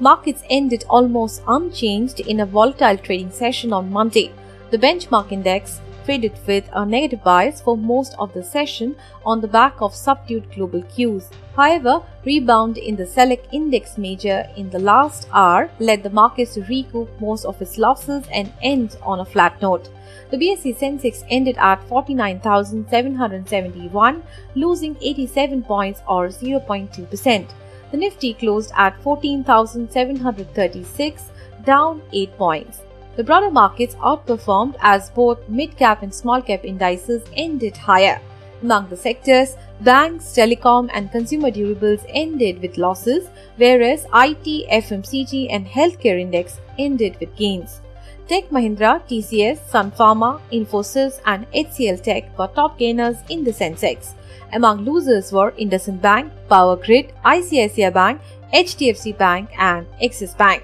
Markets ended almost unchanged in a volatile trading session on Monday. The benchmark index traded with a negative bias for most of the session on the back of subdued global cues. However, rebound in the Select Index major in the last hour led the markets to recoup most of its losses and end on a flat note. The BSE Sensex ended at 49,771, losing 87 points or 0.2%. The Nifty closed at 14,736, down 8 points. The broader markets outperformed as both mid-cap and small-cap indices ended higher. Among the sectors, banks, telecom and consumer durables ended with losses, whereas IT, FMCG and healthcare index ended with gains. Tech Mahindra, TCS, Sun Pharma, Infosys and HCL Tech were top gainers in the Sensex. Among losers were IndusInd Bank, Power Grid, ICICI Bank, HDFC Bank, and Axis Bank.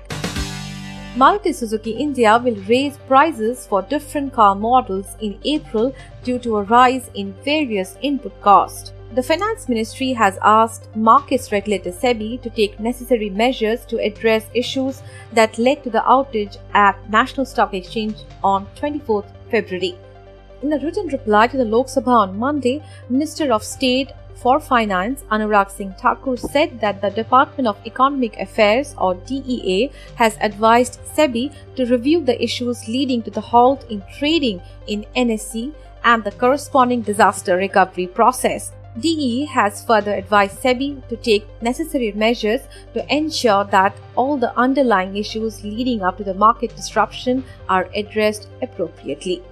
Maruti Suzuki India will raise prices for different car models in April due to a rise in various input costs. The Finance Ministry has asked markets regulator SEBI to take necessary measures to address issues that led to the outage at National Stock Exchange on 24th February. In a written reply to the Lok Sabha on Monday, Minister of State for Finance Anurag Singh Thakur said that the Department of Economic Affairs or DEA has advised SEBI to review the issues leading to the halt in trading in NSE and the corresponding disaster recovery process. DEA has further advised SEBI to take necessary measures to ensure that all the underlying issues leading up to the market disruption are addressed appropriately.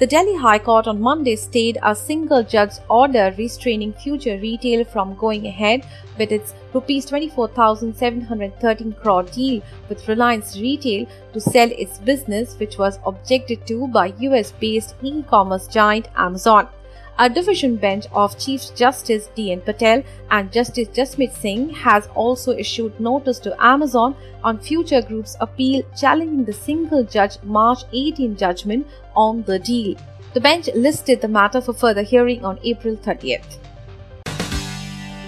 The Delhi High Court on Monday stayed a single judge order restraining future retail from going ahead with its rupees 24,713 crore deal with Reliance Retail to sell its business which was objected to by US based e-commerce giant Amazon. A division bench of Chief Justice D.N. Patel and Justice Jasmeet Singh has also issued notice to Amazon on Future Group's appeal challenging the single judge March 18 judgment on the deal. The bench listed the matter for further hearing on April 30th.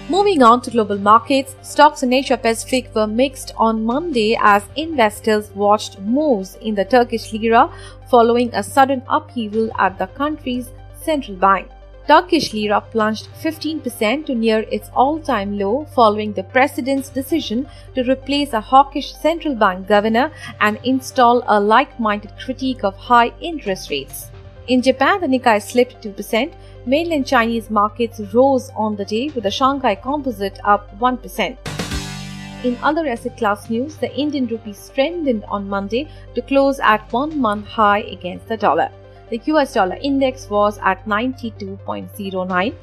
Moving on to global markets, stocks in Asia Pacific were mixed on Monday as investors watched moves in the Turkish lira following a sudden upheaval at the country's central bank. Turkish lira plunged 15% to near its all-time low following the president's decision to replace a hawkish central bank governor and install a like-minded critique of high interest rates. In Japan, the Nikkei slipped 2%. Mainland Chinese markets rose on the day with the Shanghai Composite up 1%. In other asset class news, the Indian rupee strengthened on Monday to close at one month high against the dollar. The US dollar index was at 92.09.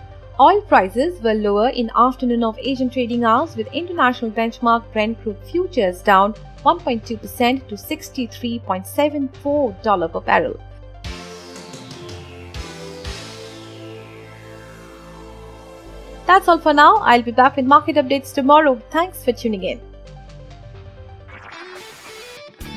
Oil prices were lower in afternoon of Asian trading hours with international benchmark Brent crude futures down 1.2% to $63.74 per barrel. That's all for now. I'll be back with market updates tomorrow. Thanks for tuning in.